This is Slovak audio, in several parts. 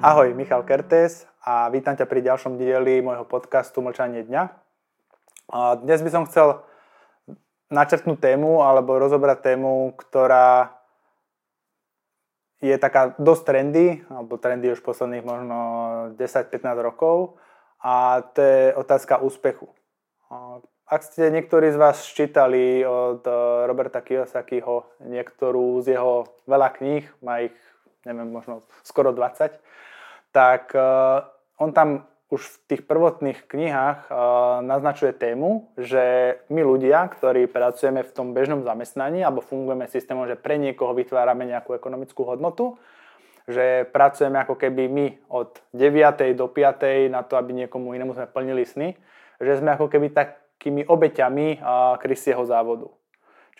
Ahoj, Michal Kertes a vítam ťa pri ďalšom dieli môjho podcastu Mlčanie dňa. Dnes by som chcel načrtnúť tému alebo rozobrať tému, ktorá je taká dosť trendy, alebo trendy už posledných možno 10-15 rokov a to je otázka úspechu. Ak ste niektorí z vás čítali od Roberta Kiyosakiho niektorú z jeho veľa kníh, má ich neviem, možno skoro 20, tak uh, on tam už v tých prvotných knihách uh, naznačuje tému, že my ľudia, ktorí pracujeme v tom bežnom zamestnaní alebo fungujeme systémom, že pre niekoho vytvárame nejakú ekonomickú hodnotu, že pracujeme ako keby my od 9. do 5. na to, aby niekomu inému sme plnili sny, že sme ako keby takými obeťami krysieho závodu.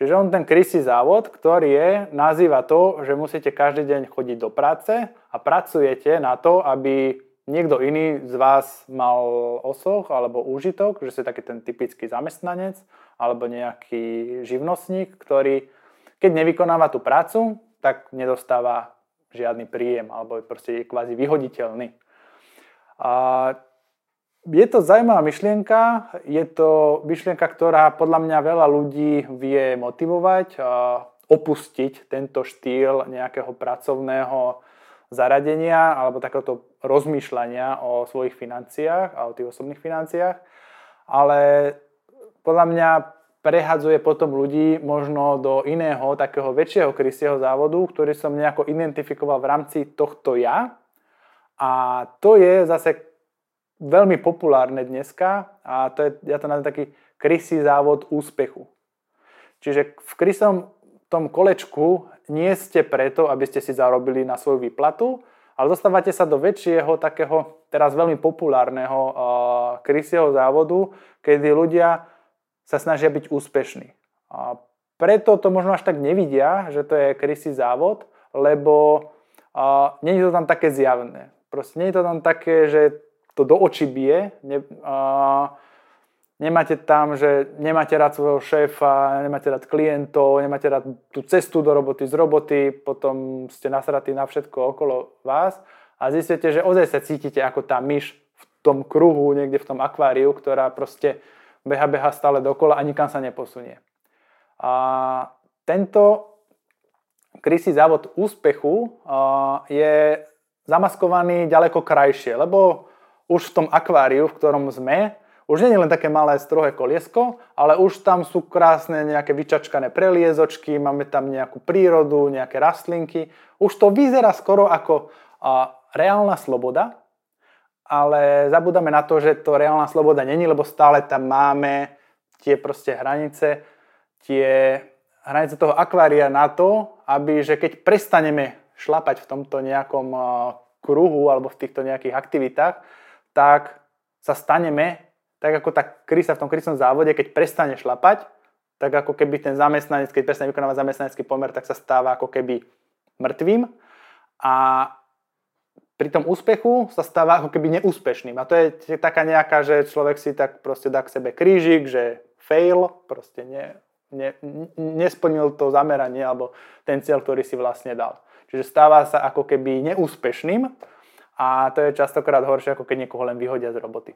Čiže on ten krysí závod, ktorý je, nazýva to, že musíte každý deň chodiť do práce a pracujete na to, aby niekto iný z vás mal osoch alebo úžitok, že ste taký ten typický zamestnanec alebo nejaký živnostník, ktorý keď nevykonáva tú prácu, tak nedostáva žiadny príjem alebo proste je kvázi vyhoditeľný. A je to zaujímavá myšlienka, je to myšlienka, ktorá podľa mňa veľa ľudí vie motivovať, opustiť tento štýl nejakého pracovného zaradenia alebo takéhoto rozmýšľania o svojich financiách a o tých osobných financiách. Ale podľa mňa prehadzuje potom ľudí možno do iného, takého väčšieho krysieho závodu, ktorý som nejako identifikoval v rámci tohto ja. A to je zase veľmi populárne dneska a to je, ja to nazvem taký krysý závod úspechu. Čiže v krysom tom kolečku nie ste preto, aby ste si zarobili na svoju výplatu, ale dostávate sa do väčšieho takého teraz veľmi populárneho uh, krysieho závodu, kedy ľudia sa snažia byť úspešní. A preto to možno až tak nevidia, že to je krysý závod, lebo uh, nie je to tam také zjavné. Proste nie je to tam také, že to do očí bije. Ne, a, nemáte tam, že nemáte rád svojho šéfa, nemáte rád klientov, nemáte rád tú cestu do roboty z roboty, potom ste nasratí na všetko okolo vás a zistíte, že ozaj sa cítite ako tá myš v tom kruhu, niekde v tom akváriu, ktorá proste beha, beha stále dokola a nikam sa neposunie. A tento krysý závod úspechu je zamaskovaný ďaleko krajšie, lebo už v tom akváriu, v ktorom sme, už nie je len také malé strohé koliesko, ale už tam sú krásne nejaké vyčačkané preliezočky, máme tam nejakú prírodu, nejaké rastlinky. Už to vyzerá skoro ako a, reálna sloboda, ale zabudáme na to, že to reálna sloboda není, lebo stále tam máme tie proste hranice, tie hranice toho akvária na to, aby, že keď prestaneme šlapať v tomto nejakom kruhu alebo v týchto nejakých aktivitách, tak sa staneme, tak ako tá krysa v tom krysnom závode, keď prestane šlapať, tak ako keby ten zamestnanec, keď prestane vykonávať zamestnanecký pomer, tak sa stáva ako keby mŕtvým a pri tom úspechu sa stáva ako keby neúspešným. A to je taká nejaká, že človek si tak proste dá k sebe krížik, že fail, proste ne, ne, nesplnil to zameranie alebo ten cieľ, ktorý si vlastne dal. Čiže stáva sa ako keby neúspešným a to je častokrát horšie, ako keď niekoho len vyhodia z roboty.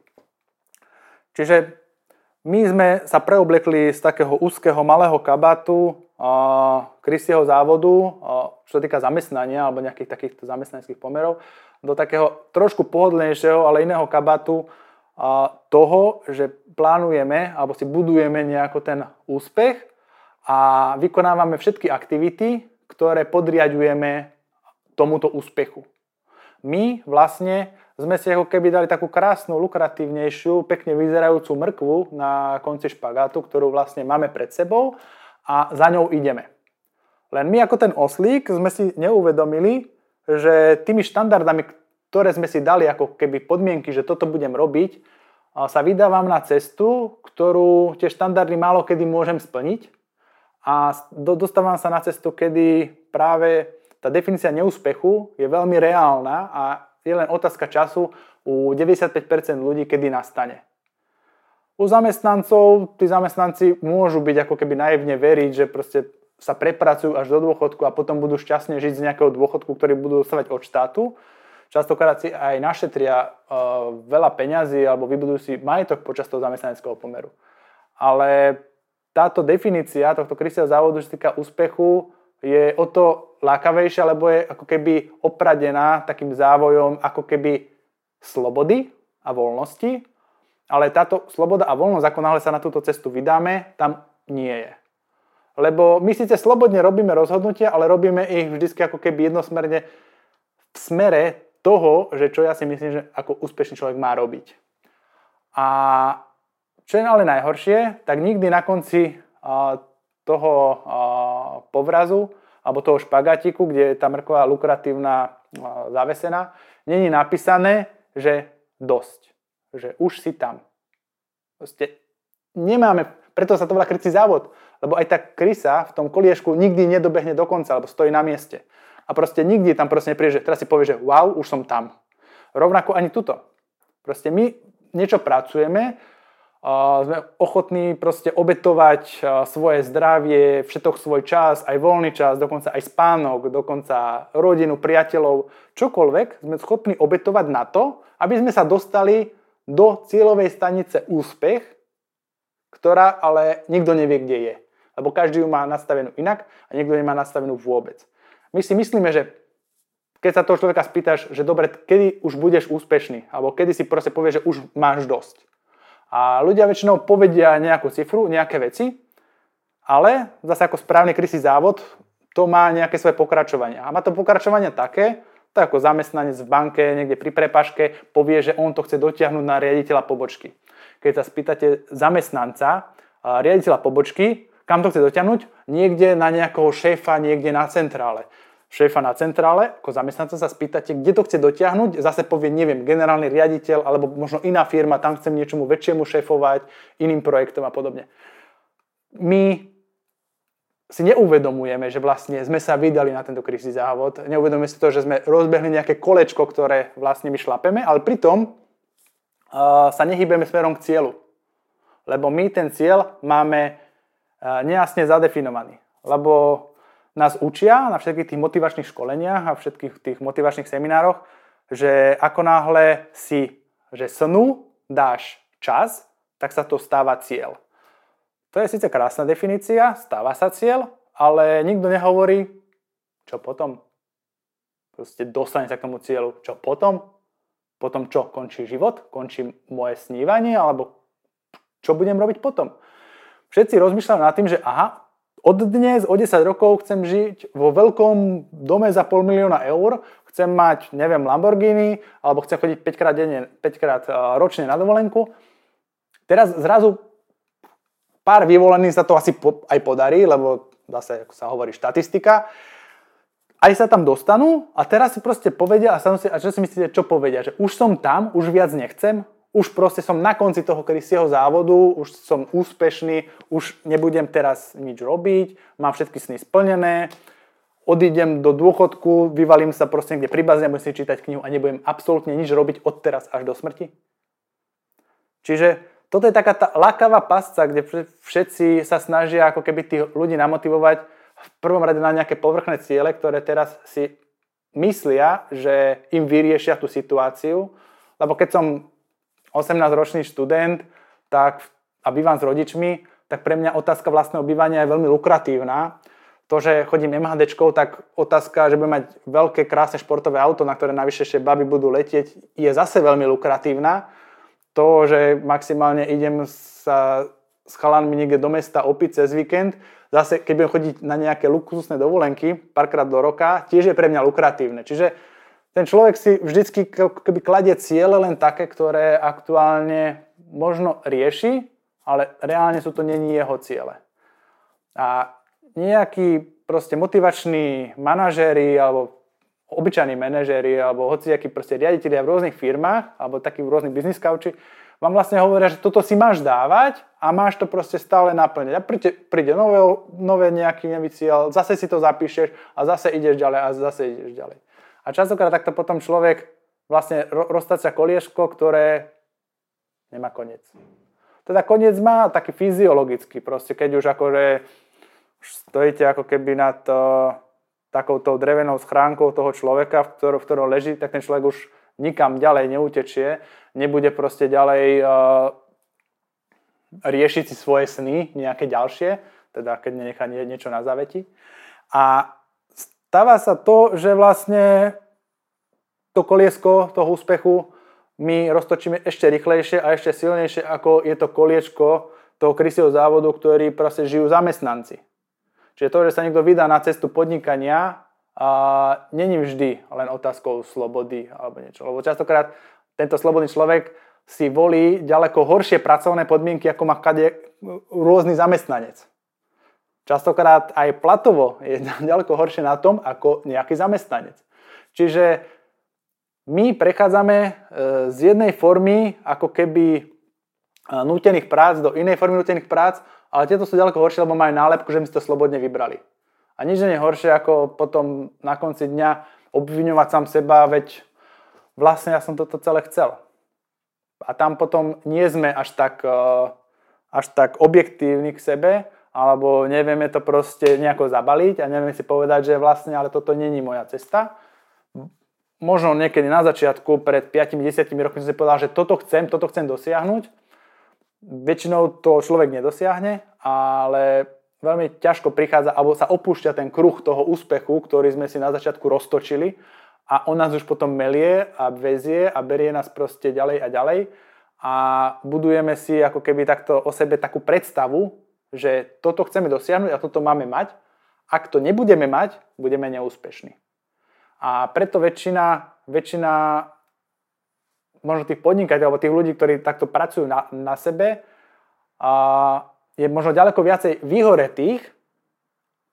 Čiže my sme sa preoblekli z takého úzkeho malého kabátu krysieho závodu, čo sa týka zamestnania alebo nejakých takýchto zamestnaneckých pomerov, do takého trošku pohodlnejšieho, ale iného kabátu toho, že plánujeme alebo si budujeme nejako ten úspech a vykonávame všetky aktivity, ktoré podriadujeme tomuto úspechu my vlastne sme si ako keby dali takú krásnu, lukratívnejšiu, pekne vyzerajúcu mrkvu na konci špagátu, ktorú vlastne máme pred sebou a za ňou ideme. Len my ako ten oslík sme si neuvedomili, že tými štandardami, ktoré sme si dali ako keby podmienky, že toto budem robiť, sa vydávam na cestu, ktorú tie štandardy málo kedy môžem splniť a dostávam sa na cestu, kedy práve tá definícia neúspechu je veľmi reálna a je len otázka času u 95% ľudí, kedy nastane. U zamestnancov, tí zamestnanci môžu byť ako keby naivne veriť, že proste sa prepracujú až do dôchodku a potom budú šťastne žiť z nejakého dôchodku, ktorý budú dostávať od štátu. častokrát si aj našetria uh, veľa peňazí alebo vybudujú si majetok počas toho zamestnaneckého pomeru. Ale táto definícia tohto kristého závodu, čo týka úspechu, je o to lákavejšia, lebo je ako keby opradená takým závojom ako keby slobody a voľnosti, ale táto sloboda a voľnosť, ako náhle sa na túto cestu vydáme, tam nie je. Lebo my síce slobodne robíme rozhodnutia, ale robíme ich vždy ako keby jednosmerne v smere toho, že čo ja si myslím, že ako úspešný človek má robiť. A čo je ale najhoršie, tak nikdy na konci toho povrazu alebo toho špagatiku, kde je tá mrkva lukratívna zavesená, není napísané, že dosť. Že už si tam. Proste nemáme, preto sa to volá krycí závod, lebo aj tá krysa v tom koliešku nikdy nedobehne do konca, lebo stojí na mieste. A proste nikdy tam proste nepríde, že teraz si povie, že wow, už som tam. Rovnako ani tuto. Proste my niečo pracujeme, sme ochotní proste obetovať svoje zdravie, všetok svoj čas, aj voľný čas, dokonca aj spánok, dokonca rodinu, priateľov, čokoľvek sme schopní obetovať na to, aby sme sa dostali do cieľovej stanice úspech, ktorá ale nikto nevie, kde je lebo každý ju má nastavenú inak a niekto nemá nastavenú vôbec. My si myslíme, že keď sa toho človeka spýtaš, že dobre, kedy už budeš úspešný, alebo kedy si proste povieš, že už máš dosť. A ľudia väčšinou povedia nejakú cifru, nejaké veci, ale zase ako správny krysý závod, to má nejaké svoje pokračovanie. A má to pokračovanie také, tak ako zamestnanec v banke, niekde pri prepaške, povie, že on to chce dotiahnuť na riaditeľa pobočky. Keď sa spýtate zamestnanca, riaditeľa pobočky, kam to chce dotiahnuť? Niekde na nejakého šéfa, niekde na centrále. Šéfa na centrále, ako zamestnanca sa spýtate, kde to chce dotiahnuť, zase povie, neviem, generálny riaditeľ alebo možno iná firma, tam chcem niečomu väčšiemu šéfovať, iným projektom a podobne. My si neuvedomujeme, že vlastne sme sa vydali na tento krysý závod, neuvedomujeme si to, že sme rozbehli nejaké kolečko, ktoré vlastne my šlapeme, ale pritom uh, sa nehybeme smerom k cieľu. Lebo my ten cieľ máme nejasne zadefinovaný. Lebo nás učia na všetkých tých motivačných školeniach a všetkých tých motivačných seminároch, že ako náhle si, že snu dáš čas, tak sa to stáva cieľ. To je síce krásna definícia, stáva sa cieľ, ale nikto nehovorí, čo potom. Proste dostane sa k tomu cieľu. Čo potom? Potom čo? Končí život? Končí moje snívanie? Alebo čo budem robiť potom? všetci rozmýšľajú nad tým, že aha, od dnes, o 10 rokov chcem žiť vo veľkom dome za pol milióna eur, chcem mať, neviem, Lamborghini, alebo chcem chodiť 5 krát, denne, 5 krát e, ročne na dovolenku. Teraz zrazu pár vyvolených sa to asi po, aj podarí, lebo zase, ako sa hovorí, štatistika. Aj sa tam dostanú a teraz si proste povedia a, si, a čo si myslíte, čo povedia? Že už som tam, už viac nechcem, už proste som na konci toho krysieho závodu, už som úspešný, už nebudem teraz nič robiť, mám všetky sny splnené, odídem do dôchodku, vyvalím sa proste niekde pri bazne, budem si čítať knihu a nebudem absolútne nič robiť od teraz až do smrti. Čiže toto je taká tá lákavá pasca, kde všetci sa snažia ako keby tých ľudí namotivovať v prvom rade na nejaké povrchné ciele, ktoré teraz si myslia, že im vyriešia tú situáciu. Lebo keď som 18-ročný študent tak, a bývam s rodičmi, tak pre mňa otázka vlastného bývania je veľmi lukratívna. To, že chodím MHD, tak otázka, že budem mať veľké, krásne športové auto, na ktoré navyše ešte baby budú letieť, je zase veľmi lukratívna. To, že maximálne idem sa s chalanmi niekde do mesta opiť cez víkend, zase keď budem chodiť na nejaké luxusné dovolenky párkrát do roka, tiež je pre mňa lukratívne. Čiže ten človek si vždycky keby kladie ciele len také, ktoré aktuálne možno rieši, ale reálne sú to není jeho ciele. A nejakí proste motivační manažéri alebo obyčajní manažéri alebo hociakí proste riaditeľia v rôznych firmách alebo takí v rôznych business couchi vám vlastne hovoria, že toto si máš dávať a máš to proste stále naplňať. A príde, príde nové, nové nejaký nový cieľ, zase si to zapíšeš a zase ideš ďalej a zase ideš ďalej. A častokrát takto potom človek vlastne roztacia kolieško, ktoré nemá koniec. Teda koniec má taký fyziologický, proste keď už akože stojíte ako keby na to takouto drevenou schránkou toho človeka, v ktorom, v ktorom leží, tak ten človek už nikam ďalej neutečie, nebude proste ďalej uh, riešiť si svoje sny, nejaké ďalšie, teda keď nenechá nie, niečo na zaveti. A stáva sa to, že vlastne to koliesko toho úspechu my roztočíme ešte rýchlejšie a ešte silnejšie, ako je to koliečko toho krysieho závodu, ktorý proste žijú zamestnanci. Čiže to, že sa niekto vydá na cestu podnikania, a není vždy len otázkou slobody alebo niečo. Lebo častokrát tento slobodný človek si volí ďaleko horšie pracovné podmienky, ako má kade rôzny zamestnanec. Častokrát aj platovo je ďaleko horšie na tom, ako nejaký zamestnanec. Čiže my prechádzame e, z jednej formy ako keby e, nútených prác do inej formy nútených prác, ale tieto sú ďaleko horšie, lebo majú nálepku, že my si to slobodne vybrali. A nič nie je horšie, ako potom na konci dňa obviňovať sám seba, veď vlastne ja som toto celé chcel. A tam potom nie sme až tak, e, až tak objektívni k sebe, alebo nevieme to proste nejako zabaliť a nevieme si povedať, že vlastne ale toto není moja cesta možno niekedy na začiatku, pred 5-10 rokmi som si povedal, že toto chcem, toto chcem dosiahnuť. Väčšinou to človek nedosiahne, ale veľmi ťažko prichádza, alebo sa opúšťa ten kruh toho úspechu, ktorý sme si na začiatku roztočili a on nás už potom melie a vezie a berie nás proste ďalej a ďalej a budujeme si ako keby takto o sebe takú predstavu, že toto chceme dosiahnuť a toto máme mať. Ak to nebudeme mať, budeme neúspešní. A preto väčšina, väčšina možno tých podnikateľov, alebo tých ľudí, ktorí takto pracujú na, na sebe, a je možno ďaleko viacej vyhoretých,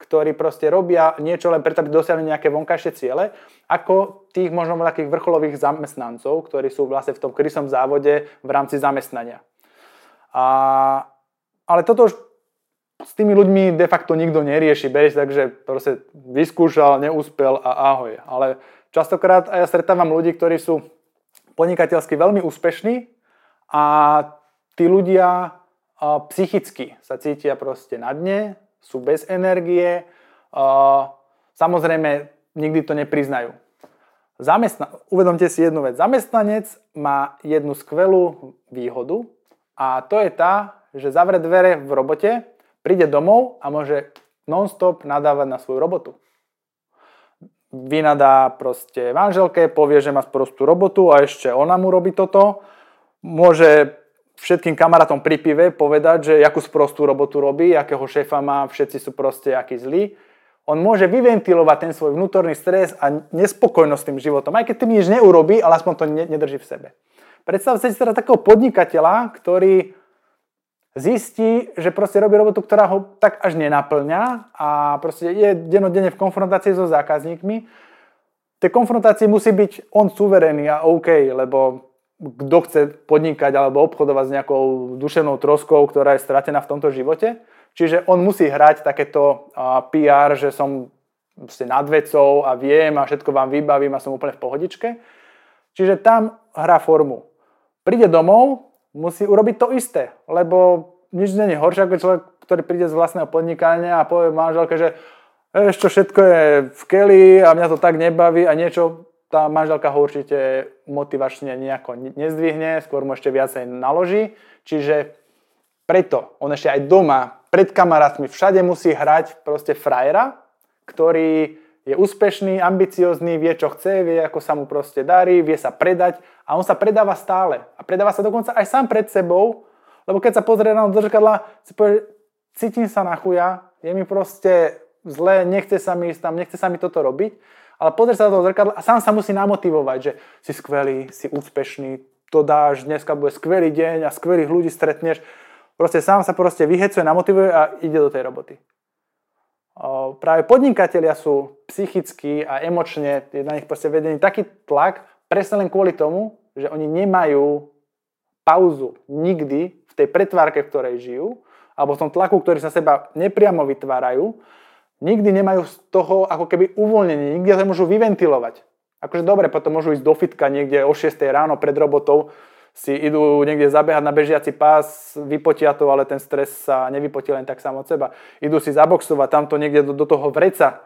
ktorí proste robia niečo len preto, aby dosiahli nejaké vonkajšie ciele, ako tých možno takých vrcholových zamestnancov, ktorí sú vlastne v tom krysom závode v rámci zamestnania. A, ale toto už s tými ľuďmi de facto nikto nerieši. Berie takže proste vyskúšal, neúspel a ahoj. Ale častokrát ja stretávam ľudí, ktorí sú podnikateľsky veľmi úspešní a tí ľudia psychicky sa cítia proste na dne, sú bez energie, samozrejme nikdy to nepriznajú. Zamestna- Uvedomte si jednu vec. Zamestnanec má jednu skvelú výhodu a to je tá, že zavre dvere v robote príde domov a môže non-stop nadávať na svoju robotu. Vynadá proste manželke, povie, že má sprostú robotu a ešte ona mu robí toto. Môže všetkým kamarátom pri pive povedať, že akú sprostú robotu robí, akého šéfa má, všetci sú proste akí zlí. On môže vyventilovať ten svoj vnútorný stres a nespokojnosť s tým životom, aj keď tým nič neurobí, ale aspoň to nedrží v sebe. Predstavte si teda takého podnikateľa, ktorý zistí, že proste robí robotu, ktorá ho tak až nenaplňa a proste je denodenne v konfrontácii so zákazníkmi. Tej konfrontácii musí byť on suverénny a OK, lebo kto chce podnikať alebo obchodovať s nejakou duševnou troskou, ktorá je stratená v tomto živote. Čiže on musí hrať takéto PR, že som nad vecou a viem a všetko vám vybavím a som úplne v pohodičke. Čiže tam hrá formu. Príde domov, musí urobiť to isté, lebo nič nie je horšie ako človek, ktorý príde z vlastného podnikania a povie manželke, že ešte všetko je v keli a mňa to tak nebaví a niečo tá manželka ho určite motivačne nejako nezdvihne, skôr mu ešte viacej naloží. Čiže preto on ešte aj doma, pred kamarátmi, všade musí hrať proste frajera, ktorý je úspešný, ambiciozný, vie, čo chce, vie, ako sa mu proste darí, vie sa predať a on sa predáva stále. A predáva sa dokonca aj sám pred sebou, lebo keď sa pozrie na do zrkadla, si povie, cítim sa na chuja, je mi proste zle, nechce sa mi ísť tam, nechce sa mi toto robiť, ale pozrie sa do toho zrkadla a sám sa musí namotivovať, že si skvelý, si úspešný, to dáš, dneska bude skvelý deň a skvelých ľudí stretneš. Proste sám sa proste vyhecuje, namotivuje a ide do tej roboty práve podnikatelia sú psychicky a emočne, je na nich proste vedený taký tlak, presne len kvôli tomu, že oni nemajú pauzu nikdy v tej pretvárke, v ktorej žijú, alebo v tom tlaku, ktorý sa seba nepriamo vytvárajú, nikdy nemajú z toho ako keby uvoľnenie, nikdy sa môžu vyventilovať. Akože dobre, potom môžu ísť do fitka niekde o 6 ráno pred robotou, si idú niekde zabehať na bežiaci pás, vypotia to, ale ten stres sa nevypotí len tak sám od seba. Idú si zaboxovať tamto niekde do, do toho vreca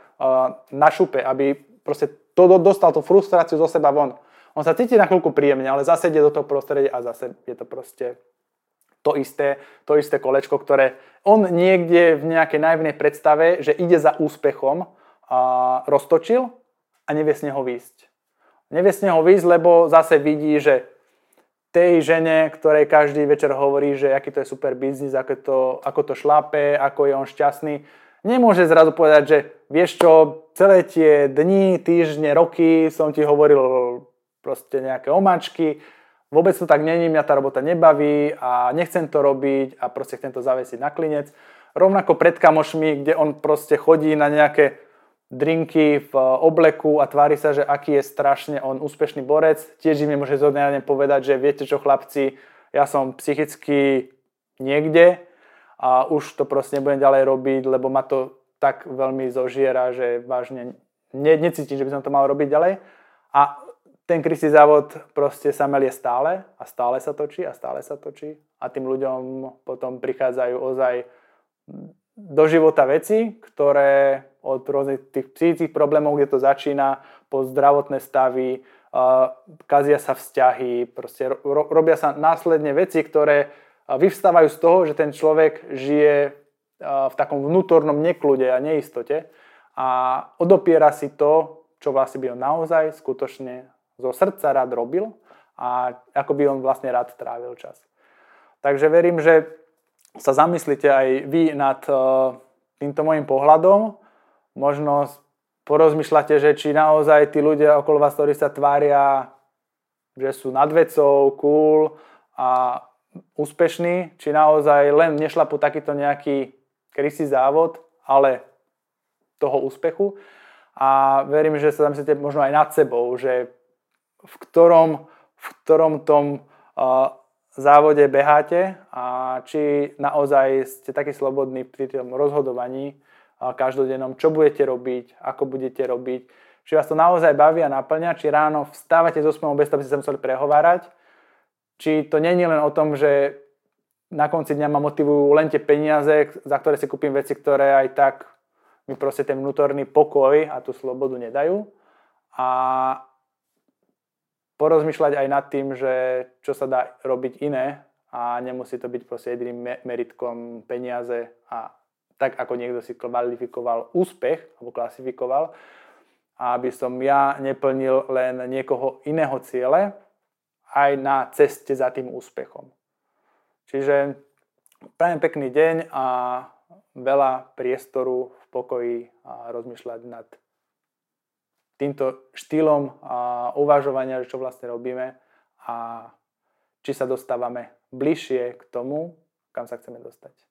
na šupe, aby proste to dostal tú frustráciu zo seba von. On sa cíti na chvíľku príjemne, ale zase ide do toho prostredia a zase je to proste to isté, to isté kolečko, ktoré on niekde v nejakej naivnej predstave, že ide za úspechom, a roztočil a nevie z neho výjsť. Nevie z neho výjsť, lebo zase vidí, že tej žene, ktorej každý večer hovorí, že aký to je super biznis, ako to, ako to šlape, ako je on šťastný, nemôže zrazu povedať, že vieš čo, celé tie dni, týždne, roky som ti hovoril proste nejaké omačky, vôbec to tak není, mňa tá robota nebaví a nechcem to robiť a proste chcem to zavesiť na klinec. Rovnako pred kamošmi, kde on proste chodí na nejaké drinky v obleku a tvári sa, že aký je strašne on úspešný borec. Tiež im môže zo dňa povedať, že viete čo chlapci, ja som psychicky niekde a už to proste nebudem ďalej robiť, lebo ma to tak veľmi zožiera, že vážne ne, necítim, že by som to mal robiť ďalej. A ten krysý závod proste sa melie stále a stále sa točí a stále sa točí a tým ľuďom potom prichádzajú ozaj do života veci, ktoré od rôznych tých psychických problémov, kde to začína, po zdravotné stavy, kazia sa vzťahy, proste ro, robia sa následne veci, ktoré vyvstávajú z toho, že ten človek žije v takom vnútornom neklude a neistote a odopiera si to, čo vlastne by on naozaj skutočne zo srdca rád robil a ako by on vlastne rád trávil čas. Takže verím, že sa zamyslíte aj vy nad týmto môjim pohľadom možno porozmýšľate, že či naozaj tí ľudia okolo vás, ktorí sa tvária, že sú nad vecou, cool a úspešní, či naozaj len nešlapú takýto nejaký krysý závod, ale toho úspechu. A verím, že sa zamyslíte možno aj nad sebou, že v ktorom, v ktorom tom uh, závode beháte a či naozaj ste takí slobodní pri tom rozhodovaní, každodennom, čo budete robiť, ako budete robiť, či vás to naozaj baví a naplňa, či ráno vstávate zo smevom bez toho, aby ste sa museli prehovárať, či to není len o tom, že na konci dňa ma motivujú len tie peniaze, za ktoré si kúpim veci, ktoré aj tak mi proste ten vnútorný pokoj a tú slobodu nedajú. A porozmýšľať aj nad tým, že čo sa dá robiť iné a nemusí to byť proste jediným meritkom peniaze a tak ako niekto si kvalifikoval úspech alebo klasifikoval, aby som ja neplnil len niekoho iného ciele aj na ceste za tým úspechom. Čiže prajem pekný deň a veľa priestoru v pokoji a rozmýšľať nad týmto štýlom a uvažovania, čo vlastne robíme a či sa dostávame bližšie k tomu, kam sa chceme dostať.